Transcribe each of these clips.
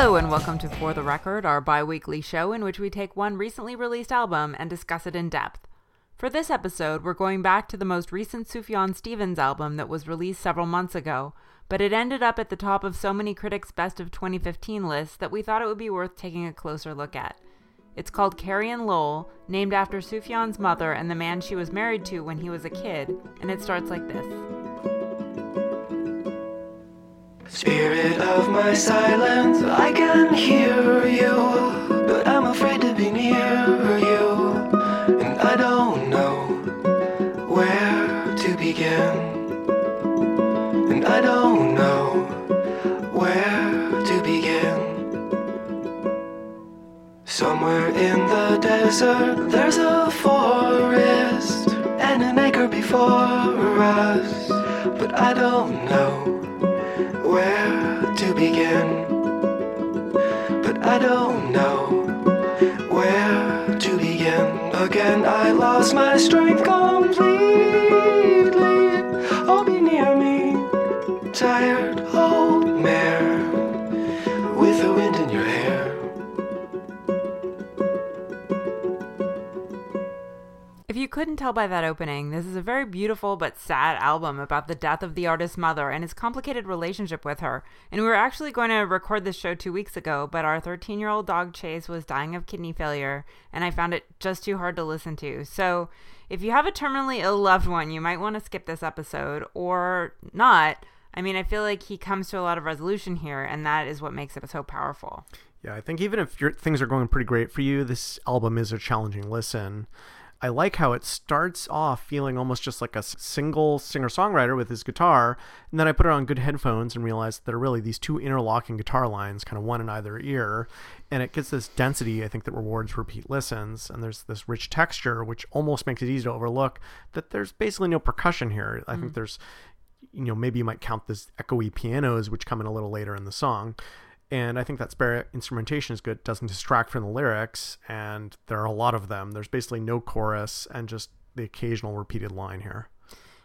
Hello, and welcome to For the Record, our bi weekly show in which we take one recently released album and discuss it in depth. For this episode, we're going back to the most recent Sufjan Stevens album that was released several months ago, but it ended up at the top of so many critics' best of 2015 lists that we thought it would be worth taking a closer look at. It's called Carrie and Lowell, named after Sufjan's mother and the man she was married to when he was a kid, and it starts like this. Spirit of my silence, I can hear you, but I'm afraid to be near you, and I don't know where to begin, and I don't know where to begin. Somewhere in the desert, there's a forest and an acre before us, but I don't know where to begin. But I don't know where to begin. Again, I lost my strength completely. Oh, be near me, tired old mare couldn't tell by that opening, this is a very beautiful but sad album about the death of the artist's mother and his complicated relationship with her. And we were actually going to record this show two weeks ago, but our 13 year old dog Chase was dying of kidney failure, and I found it just too hard to listen to. So if you have a terminally ill loved one, you might want to skip this episode or not. I mean, I feel like he comes to a lot of resolution here, and that is what makes it so powerful. Yeah, I think even if things are going pretty great for you, this album is a challenging listen. I like how it starts off feeling almost just like a single singer songwriter with his guitar, and then I put it on good headphones and realized that there are really these two interlocking guitar lines, kind of one in either ear, and it gets this density, I think, that rewards repeat listens, and there's this rich texture, which almost makes it easy to overlook that there's basically no percussion here. I think mm. there's, you know, maybe you might count this echoey pianos, which come in a little later in the song and I think that spare instrumentation is good. It doesn't distract from the lyrics, and there are a lot of them. There's basically no chorus and just the occasional repeated line here.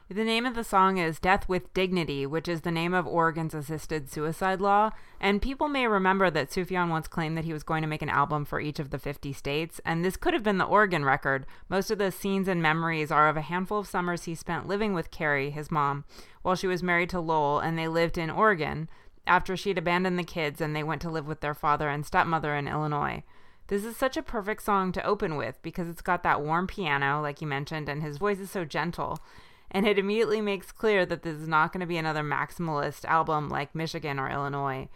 The name of the song is Death with Dignity, which is the name of Oregon's assisted suicide law. And people may remember that Sufjan once claimed that he was going to make an album for each of the 50 states, and this could have been the Oregon record. Most of the scenes and memories are of a handful of summers he spent living with Carrie, his mom, while she was married to Lowell, and they lived in Oregon after she'd abandoned the kids and they went to live with their father and stepmother in Illinois. This is such a perfect song to open with because it's got that warm piano, like you mentioned, and his voice is so gentle. And it immediately makes clear that this is not going to be another maximalist album like Michigan or Illinois.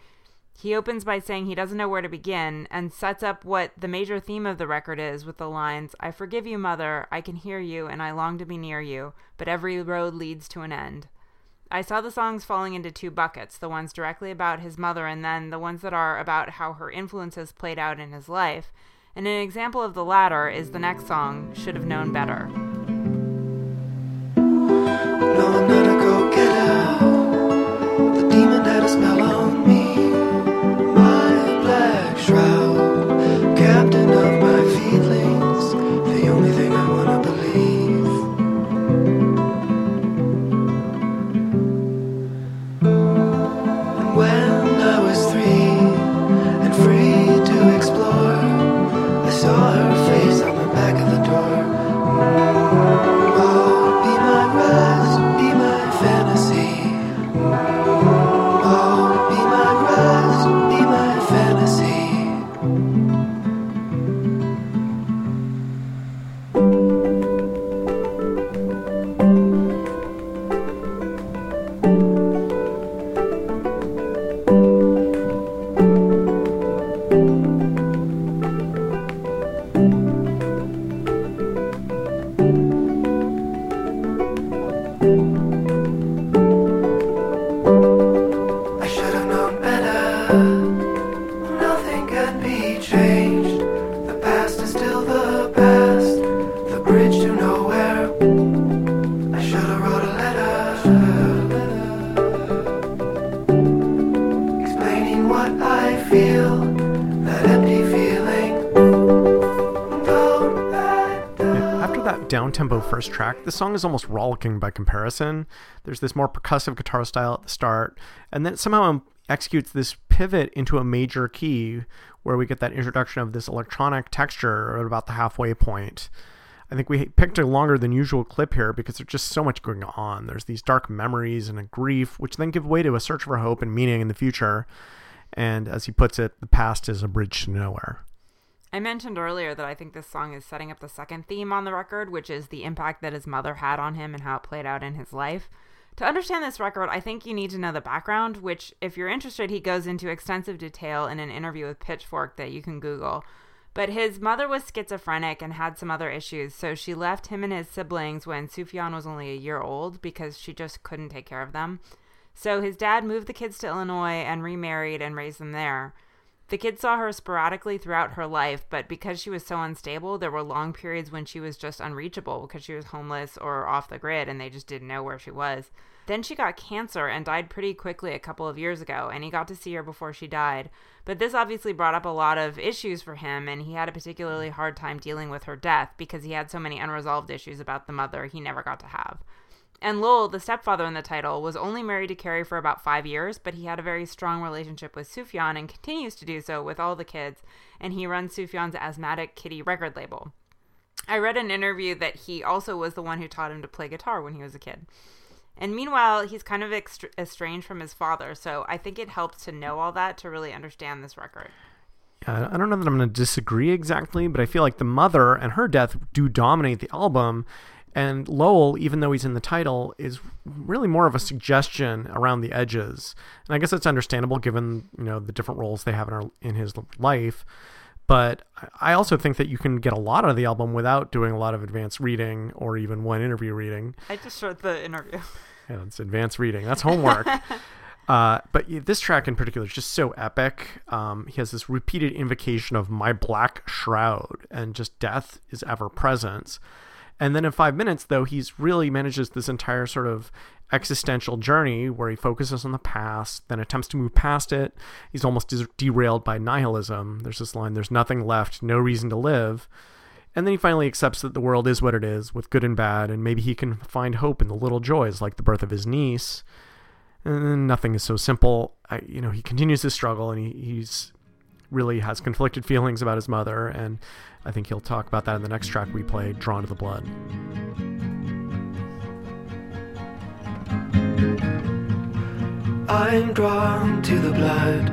He opens by saying he doesn't know where to begin and sets up what the major theme of the record is with the lines I forgive you, mother, I can hear you, and I long to be near you, but every road leads to an end. I saw the songs falling into two buckets the ones directly about his mother, and then the ones that are about how her influences played out in his life. And an example of the latter is the next song, Should Have Known Better. No, first track, the song is almost rollicking by comparison. There's this more percussive guitar style at the start, and then it somehow executes this pivot into a major key where we get that introduction of this electronic texture at about the halfway point. I think we picked a longer than usual clip here because there's just so much going on. There's these dark memories and a grief, which then give way to a search for hope and meaning in the future. And as he puts it, the past is a bridge to nowhere. I mentioned earlier that I think this song is setting up the second theme on the record, which is the impact that his mother had on him and how it played out in his life. To understand this record, I think you need to know the background, which, if you're interested, he goes into extensive detail in an interview with Pitchfork that you can Google. But his mother was schizophrenic and had some other issues, so she left him and his siblings when Sufjan was only a year old because she just couldn't take care of them. So his dad moved the kids to Illinois and remarried and raised them there. The kids saw her sporadically throughout her life, but because she was so unstable, there were long periods when she was just unreachable because she was homeless or off the grid and they just didn't know where she was. Then she got cancer and died pretty quickly a couple of years ago, and he got to see her before she died. But this obviously brought up a lot of issues for him, and he had a particularly hard time dealing with her death because he had so many unresolved issues about the mother he never got to have. And Lowell, the stepfather in the title, was only married to Carrie for about five years, but he had a very strong relationship with Sufjan and continues to do so with all the kids, and he runs Sufjan's Asthmatic Kitty record label. I read an interview that he also was the one who taught him to play guitar when he was a kid. And meanwhile, he's kind of estranged from his father, so I think it helps to know all that to really understand this record. I don't know that I'm going to disagree exactly, but I feel like the mother and her death do dominate the album. And Lowell, even though he's in the title, is really more of a suggestion around the edges. And I guess it's understandable given you know the different roles they have in, our, in his life. But I also think that you can get a lot out of the album without doing a lot of advanced reading or even one interview reading. I just wrote the interview. Yeah, it's advanced reading. That's homework. uh, but this track in particular is just so epic. Um, he has this repeated invocation of my black shroud, and just death is ever present. And then in five minutes, though, he's really manages this entire sort of existential journey where he focuses on the past, then attempts to move past it. He's almost derailed by nihilism. There's this line, there's nothing left, no reason to live. And then he finally accepts that the world is what it is, with good and bad, and maybe he can find hope in the little joys like the birth of his niece. And nothing is so simple. I, you know, he continues to struggle, and he, he's really has conflicted feelings about his mother, and I think he'll talk about that in the next track we play, Drawn to the Blood. I'm drawn to the blood,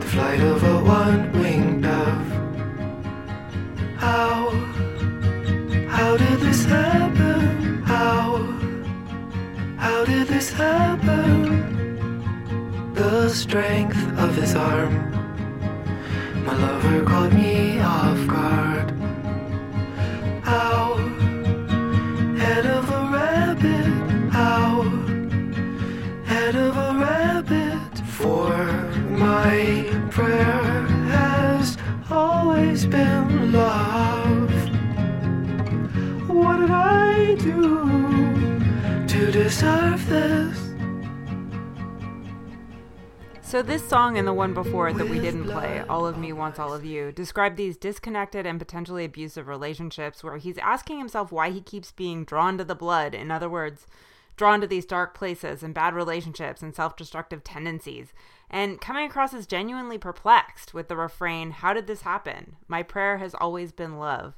the flight of a one winged dove. How, how did this happen? How, how did this happen? The strength of his arm, my lover caught me off guard. How, head of a rabbit, how, head of a rabbit, for my prayer has always been love. What did I do to deserve this? So, this song and the one before it that we didn't play, All of Me Wants All of You, describe these disconnected and potentially abusive relationships where he's asking himself why he keeps being drawn to the blood. In other words, drawn to these dark places and bad relationships and self destructive tendencies, and coming across as genuinely perplexed with the refrain, How did this happen? My prayer has always been love.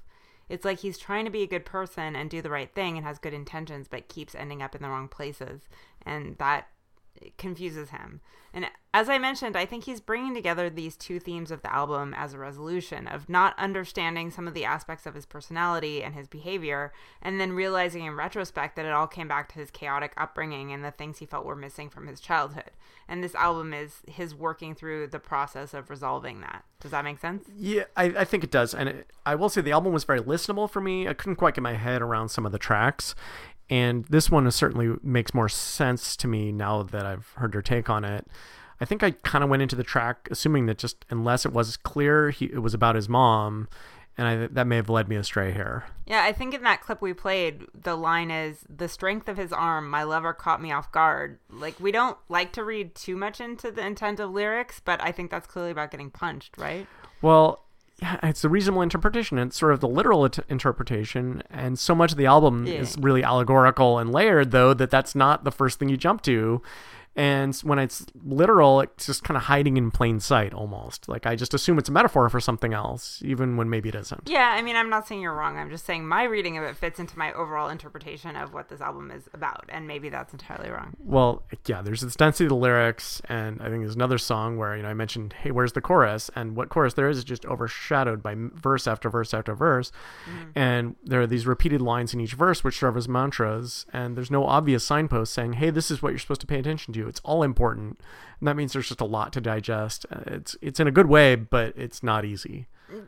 It's like he's trying to be a good person and do the right thing and has good intentions, but keeps ending up in the wrong places. And that confuses him. And as I mentioned, I think he's bringing together these two themes of the album as a resolution of not understanding some of the aspects of his personality and his behavior, and then realizing in retrospect that it all came back to his chaotic upbringing and the things he felt were missing from his childhood. And this album is his working through the process of resolving that. Does that make sense? Yeah, I, I think it does. And it, I will say the album was very listenable for me. I couldn't quite get my head around some of the tracks and this one certainly makes more sense to me now that I've heard your take on it. I think I kind of went into the track assuming that just unless it was clear he, it was about his mom, and I, that may have led me astray here. Yeah, I think in that clip we played, the line is the strength of his arm, my lover caught me off guard. Like, we don't like to read too much into the intent of lyrics, but I think that's clearly about getting punched, right? Well, it's a reasonable interpretation. It's sort of the literal it- interpretation, and so much of the album Yeah. is really allegorical and layered, though that that's not the first thing you jump to. And when it's literal, it's just kind of hiding in plain sight almost. Like I just assume it's a metaphor for something else, even when maybe it isn't. Yeah, I mean, I'm not saying you're wrong. I'm just saying my reading of it fits into my overall interpretation of what this album is about, and maybe that's entirely wrong. Well, yeah, there's the density of the lyrics, and I think there's another song where you know I mentioned, "Hey, where's the chorus?" And what chorus there is is just overshadowed by verse after verse after verse, mm-hmm. and there are these repeated lines in each verse which serve as mantras, and there's no obvious signpost saying, "Hey, this is what you're supposed to pay attention to." It's all important, and that means there's just a lot to digest. Uh, it's it's in a good way, but it's not easy.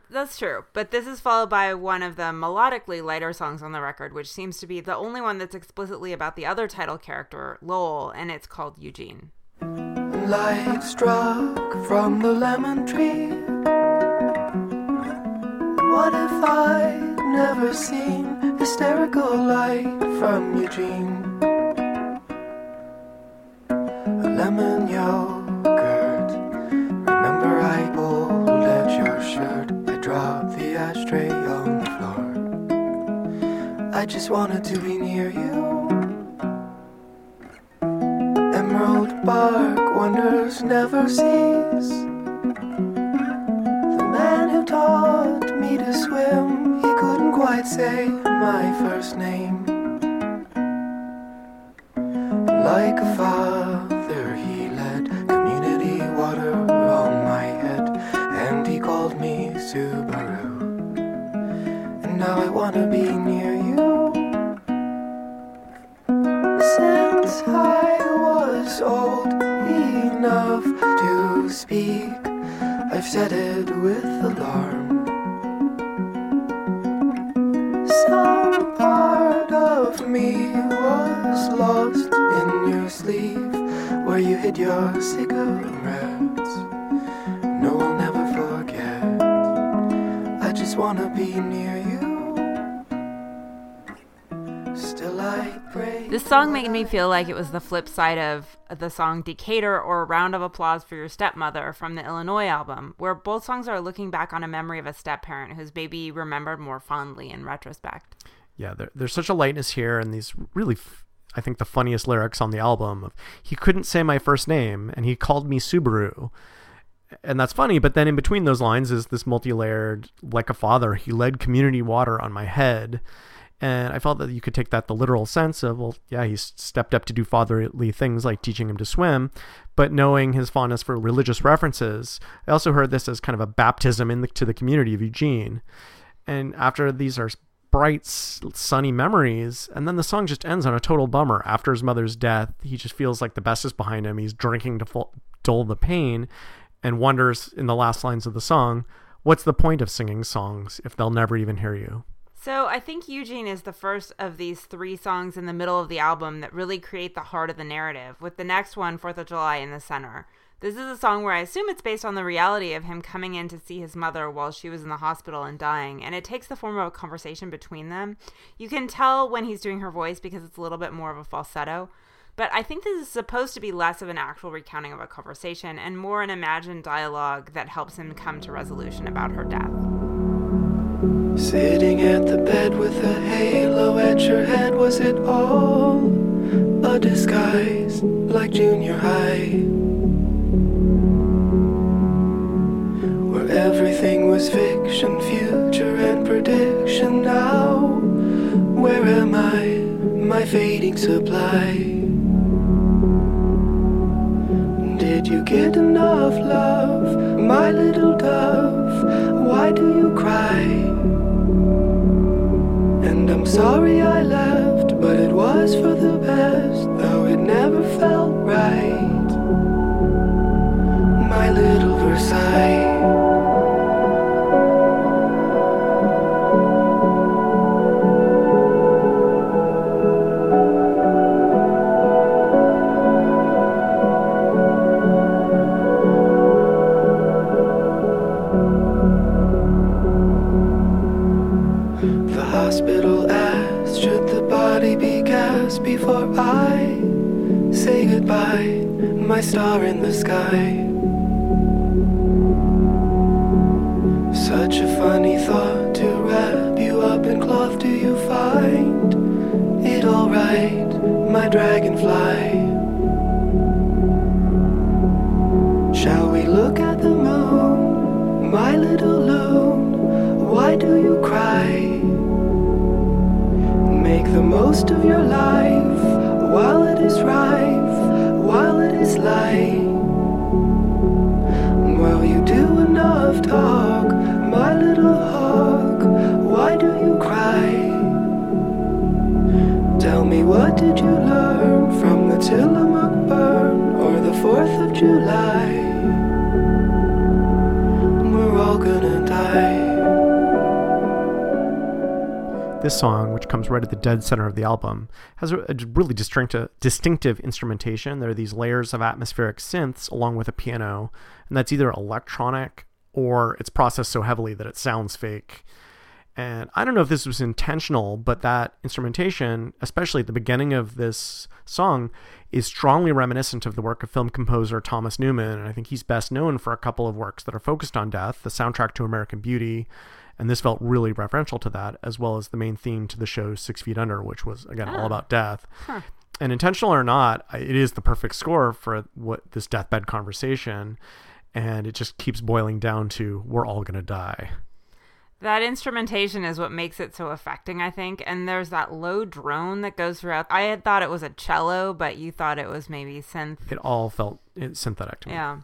That's true. But this is followed by one of the melodically lighter songs on the record, which seems to be the only one that's explicitly about the other title character, Lowell, and it's called Eugene. Light struck from the lemon tree. What if I'd never seen hysterical light from Eugene? Lemon yogurt. Remember, I pulled your shirt. I dropped the ashtray on the floor. I just wanted to be near you. Emerald Park wonders never cease. The man who taught me to swim, he couldn't quite say my first name. Like a father wanna be near you. Since I was old enough to speak, I've said it with alarm. Some part of me was lost in your sleeve where you hid your cigarettes. No, I'll never forget. I just wanna be near you. This song made me feel like it was the flip side of the song Decatur or Round of Applause for Your Stepmother from the Illinois album, where both songs are looking back on a memory of a step parent who's maybe remembered more fondly in retrospect. Yeah, there, there's such a lightness here, and these really, f- I think, the funniest lyrics on the album. Of, he couldn't say my first name, and he called me Subaru and that's funny but then in between those lines is this multi-layered like a father he led community water on my head and I felt that you could take that the literal sense of, well, yeah, he's stepped up to do fatherly things like teaching him to swim, but knowing his fondness for religious references, I also heard this as kind of a baptism in the, the community of Eugene. And after these are bright, sunny memories, and then the song just ends on a total bummer. After his mother's death, he just feels like the best is behind him. He's drinking to dull the pain, and wonders in the last lines of the song, what's the point of singing songs if they'll never even hear you? So I think Eugene is the first of these three songs in the middle of the album that really create the heart of the narrative, with the next one, Fourth of July, in the center. This is a song where I assume it's based on the reality of him coming in to see his mother while she was in the hospital and dying, and it takes the form of a conversation between them. You can tell when he's doing her voice because it's a little bit more of a falsetto. But I think this is supposed to be less of an actual recounting of a conversation and more an imagined dialogue that helps him come to resolution about her death. Sitting at the bed with a halo at your head, was it all a disguise like junior high? Where everything was fiction, future, and prediction. Now, where am I? My fading supply. Did you get enough love, my little sorry I left, my star in the sky. Such a funny thought to wrap you up in cloth. Do you find it alright, my dragonfly? Shall we look at the moon, my little loon? Why do you cry? Make the most of your life while it is right. While you do enough talk, my little hawk, why do you cry? Tell me what did you learn from the Tillamook burn or the 4th of July? We're all gonna die. This song, which comes right at the dead center of the album, has a, really distinctive, distinctive instrumentation. There are these layers of atmospheric synths along with a piano, and that's either electronic or it's processed so heavily that it sounds fake. And I don't know if this was intentional, but that instrumentation, especially at the beginning of this song, is strongly reminiscent of the work of film composer Thomas Newman. And I think he's best known for a couple of works that are focused on death the soundtrack to American Beauty. And this felt really referential to that, as well as the main theme to the show Six Feet Under, which was, again, all Ah. about death. Huh. And intentional or not, it is the perfect score for what this deathbed conversation. And it just keeps boiling down to we're all going to die. That instrumentation is what makes it so affecting, I think. And there's that low drone that goes throughout. I had thought it was a cello, but you thought it was maybe synth. It all felt synthetic to me. Yeah.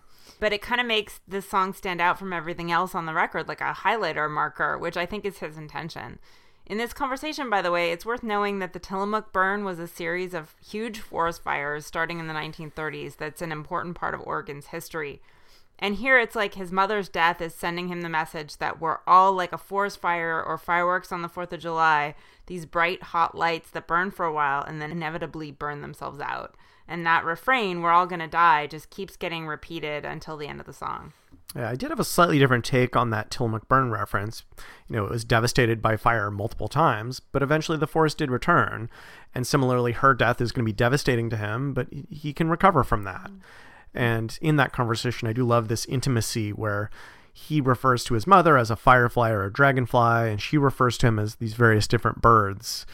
But it kind of makes this song stand out from everything else on the record, like a highlighter marker, which I think is his intention. In this conversation, by the way, it's worth knowing that the Tillamook burn was a series of huge forest fires starting in the 1930s that's an important part of Oregon's history. And here it's like his mother's death is sending him the message that we're all like a forest fire or fireworks on the 4th of July, these bright, hot lights that burn for a while and then inevitably burn themselves out. And that refrain, we're all going to die, just keeps getting repeated until the end of the song. Yeah, I did have a slightly different take on that Till burn reference. You know, it was devastated by fire multiple times, but eventually the forest did return. And similarly, her death is going to be devastating to him, but he can recover from that. And in that conversation, I do love this intimacy where he refers to his mother as a firefly or a dragonfly, and she refers to him as these various different birds.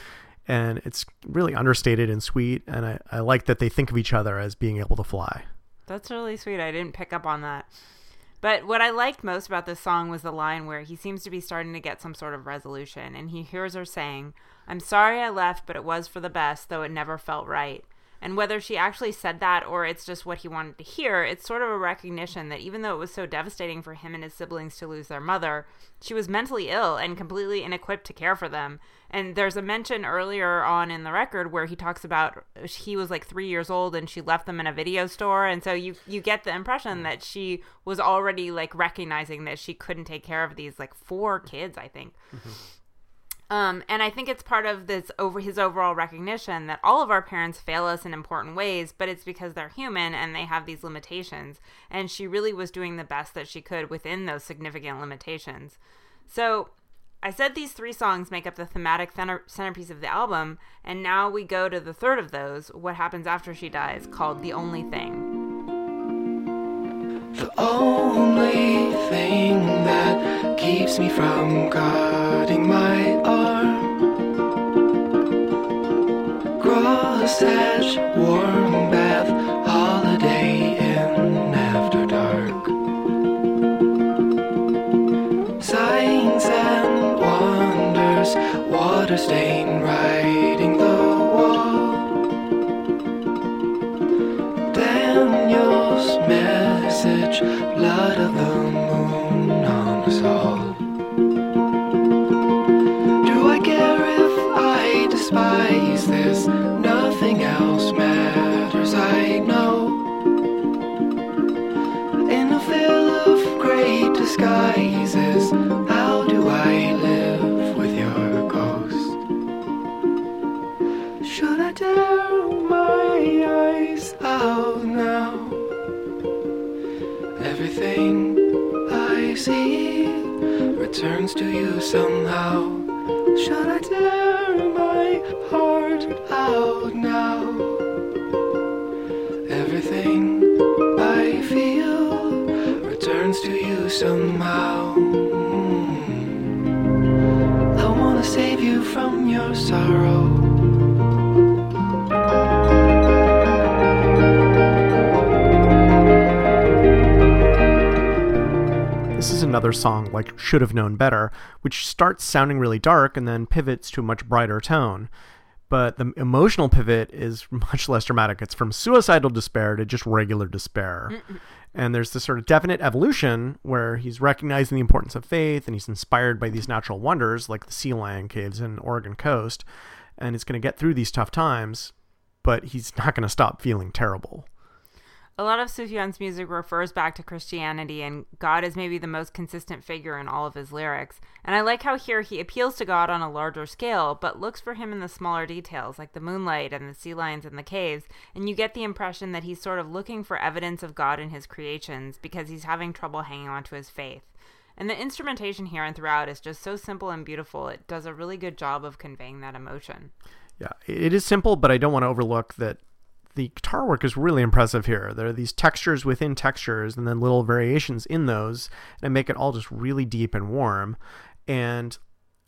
And it's really understated and sweet, and I, I like that they think of each other as being able to fly. That's really sweet. I didn't pick up on that. But what I liked most about this song was the line where he seems to be starting to get some sort of resolution, and he hears her saying, I'm sorry I left, but it was for the best, though it never felt right. And whether she actually said that or it's just what he wanted to hear, it's sort of a recognition that even though it was so devastating for him and his siblings to lose their mother, she was mentally ill and completely inequipped to care for them. And there's a mention earlier on in the record where he talks about he was like three years old and she left them in a video store. And so you you get the impression that she was already like recognizing that she couldn't take care of these like four kids, I think. Mm-hmm. Um, and I think it's part of this over his overall recognition that all of our parents fail us in important ways, but it's because they're human and they have these limitations. And she really was doing the best that she could within those significant limitations. So I said these three songs make up the thematic center- centerpiece of the album, and now we go to the third of those, What Happens After She Dies, called The Only Thing. The only thing that keeps me from cutting my arm. Cross edge, warm bath, returns to you somehow. Should I tear my heart out now? Everything I feel returns to you somehow. I wanna save you from your sorrow. Another song like Should Have Known Better, which starts sounding really dark and then pivots to a much brighter tone. But the emotional pivot is much less dramatic. It's from suicidal despair to just regular despair. Mm-mm. And there's this sort of definite evolution where he's recognizing the importance of faith and he's inspired by these natural wonders like the sea lion caves in Oregon coast. And he's going to get through these tough times, but he's not going to stop feeling terrible. A lot of Sufjan's music refers back to Christianity, and God is maybe the most consistent figure in all of his lyrics. And I like how here he appeals to God on a larger scale, but looks for him in the smaller details, like the moonlight and the sea lions in the caves. And you get the impression that he's sort of looking for evidence of God in his creations because he's having trouble hanging on to his faith. And the instrumentation here and throughout is just so simple and beautiful. It does a really good job of conveying that emotion. Yeah, it is simple, but I don't want to overlook that the guitar work is really impressive here. There are these textures within textures and then little variations in those and make it all just really deep and warm. And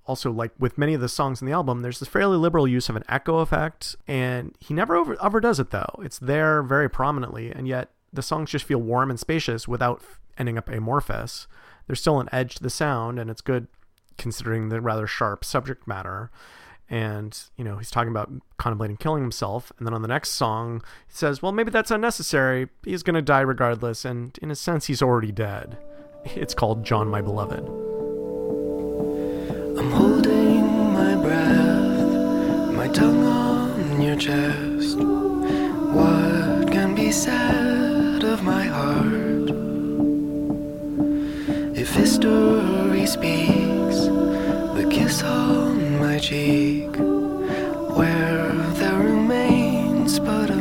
also, like with many of the songs in the album, there's this fairly liberal use of an echo effect, and he never over, overdoes it though. It's there very prominently, and yet the songs just feel warm and spacious without ending up amorphous. There's still an edge to the sound, and it's good considering the rather sharp subject matter and you know he's talking about contemplating killing himself. And then on the next song he says well maybe that's unnecessary. He's going to die regardless. And in a sense he's already dead. It's called john my beloved. I'm holding my breath my tongue on your chest. What can be said of my heart? If history speaks the kiss my cheek where there remains but a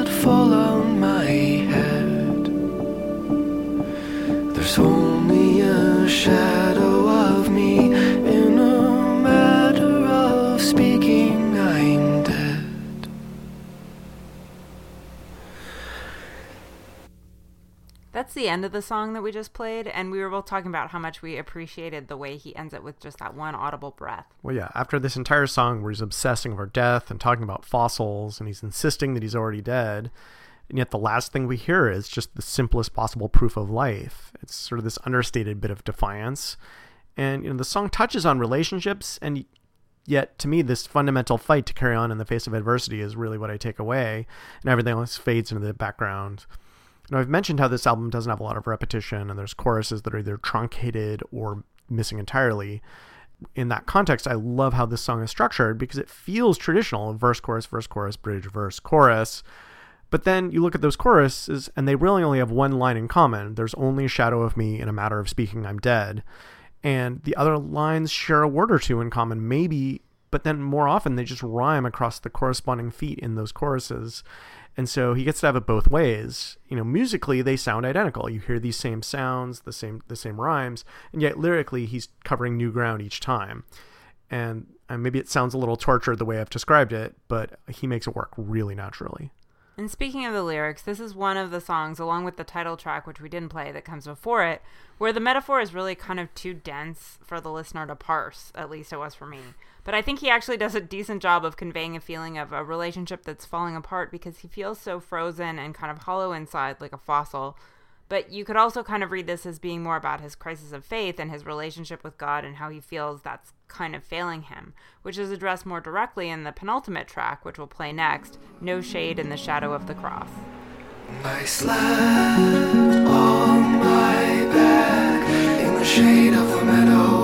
That's the end of the song that we just played, and we were both talking about how much we appreciated the way he ends it with just that one audible breath. Well, yeah, after this entire song where he's obsessing over death and talking about fossils and he's insisting that he's already dead, and yet the last thing we hear is just the simplest possible proof of life. It's sort of this understated bit of defiance. And you know, the song touches on relationships and yet to me this fundamental fight to carry on in the face of adversity is really what I take away and everything else fades into the background. Now, I've mentioned how this album doesn't have a lot of repetition, and there's choruses that are either truncated or missing entirely. In that context, I love how this song is structured because it feels traditional verse, chorus, verse, chorus, bridge, verse, chorus. But then you look at those choruses, and they really only have one line in common there's only a shadow of me in a matter of speaking, I'm dead. And the other lines share a word or two in common, maybe, but then more often they just rhyme across the corresponding feet in those choruses. And so he gets to have it both ways. You know, musically they sound identical. You hear these same sounds, the same the same rhymes, and yet lyrically he's covering new ground each time. And, and maybe it sounds a little tortured the way I've described it, but he makes it work really naturally. And speaking of the lyrics, this is one of the songs, along with the title track, which we didn't play, that comes before it, where the metaphor is really kind of too dense for the listener to parse. At least it was for me. But I think he actually does a decent job of conveying a feeling of a relationship that's falling apart because he feels so frozen and kind of hollow inside, like a fossil. But you could also kind of read this as being more about his crisis of faith and his relationship with God and how he feels that's kind of failing him, which is addressed more directly in the penultimate track, which we'll play next No Shade in the Shadow of the Cross. I slept on my back in the shade of the meadow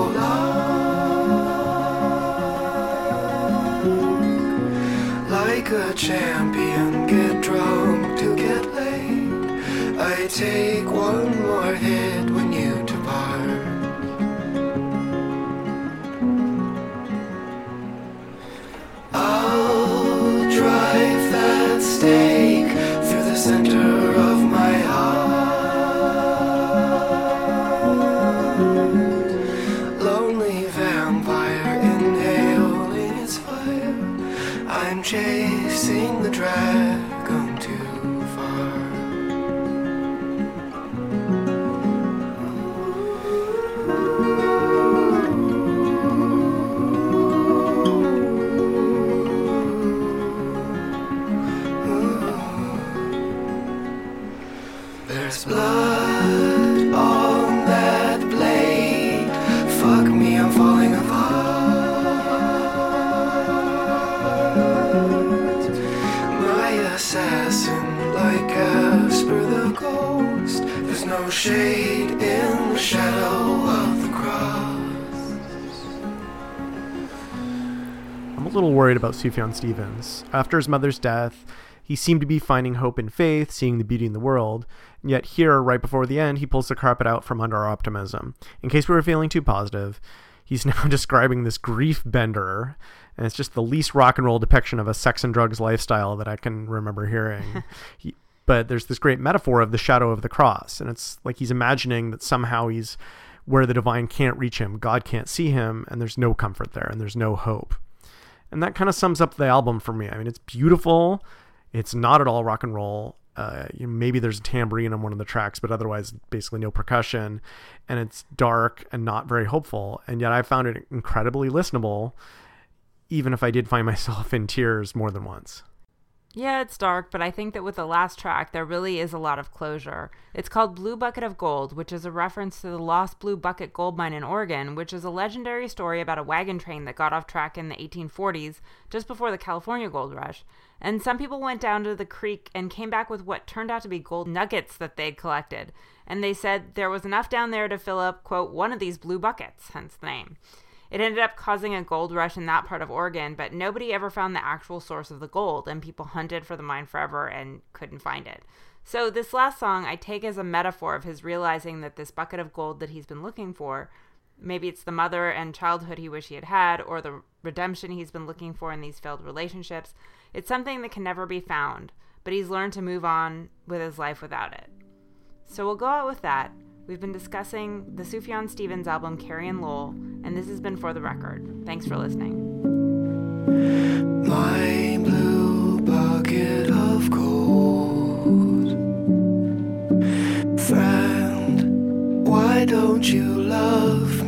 Like a champion, get drunk to get laid. I take one more hit worried about Sufjan Stevens. After his mother's death, he seemed to be finding hope in faith, seeing the beauty in the world. And yet, here, right before the end, he pulls the carpet out from under our optimism. In case we were feeling too positive, he's now describing this grief bender, and it's just the least rock and roll depiction of a sex and drugs lifestyle that I can remember hearing. he, but there's this great metaphor of the shadow of the cross, and it's like he's imagining that somehow he's where the divine can't reach him, God can't see him, and there's no comfort there, and there's no hope. And that kind of sums up the album for me. I mean, it's beautiful. It's not at all rock and roll. Uh, maybe there's a tambourine on one of the tracks, but otherwise, basically no percussion. And it's dark and not very hopeful. And yet, I found it incredibly listenable, even if I did find myself in tears more than once. Yeah, it's dark, but I think that with the last track, there really is a lot of closure. It's called Blue Bucket of Gold, which is a reference to the Lost Blue Bucket gold mine in Oregon, which is a legendary story about a wagon train that got off track in the 1840s, just before the California gold rush. And some people went down to the creek and came back with what turned out to be gold nuggets that they'd collected. And they said there was enough down there to fill up, quote, one of these blue buckets, hence the name. It ended up causing a gold rush in that part of Oregon, but nobody ever found the actual source of the gold, and people hunted for the mine forever and couldn't find it. So, this last song I take as a metaphor of his realizing that this bucket of gold that he's been looking for maybe it's the mother and childhood he wish he had had, or the redemption he's been looking for in these failed relationships. It's something that can never be found, but he's learned to move on with his life without it. So, we'll go out with that. We've been discussing the Sufjan Stevens album Carrie and Lowell, and this has been For the Record. Thanks for listening. My blue bucket of gold. Friend, why don't you love me?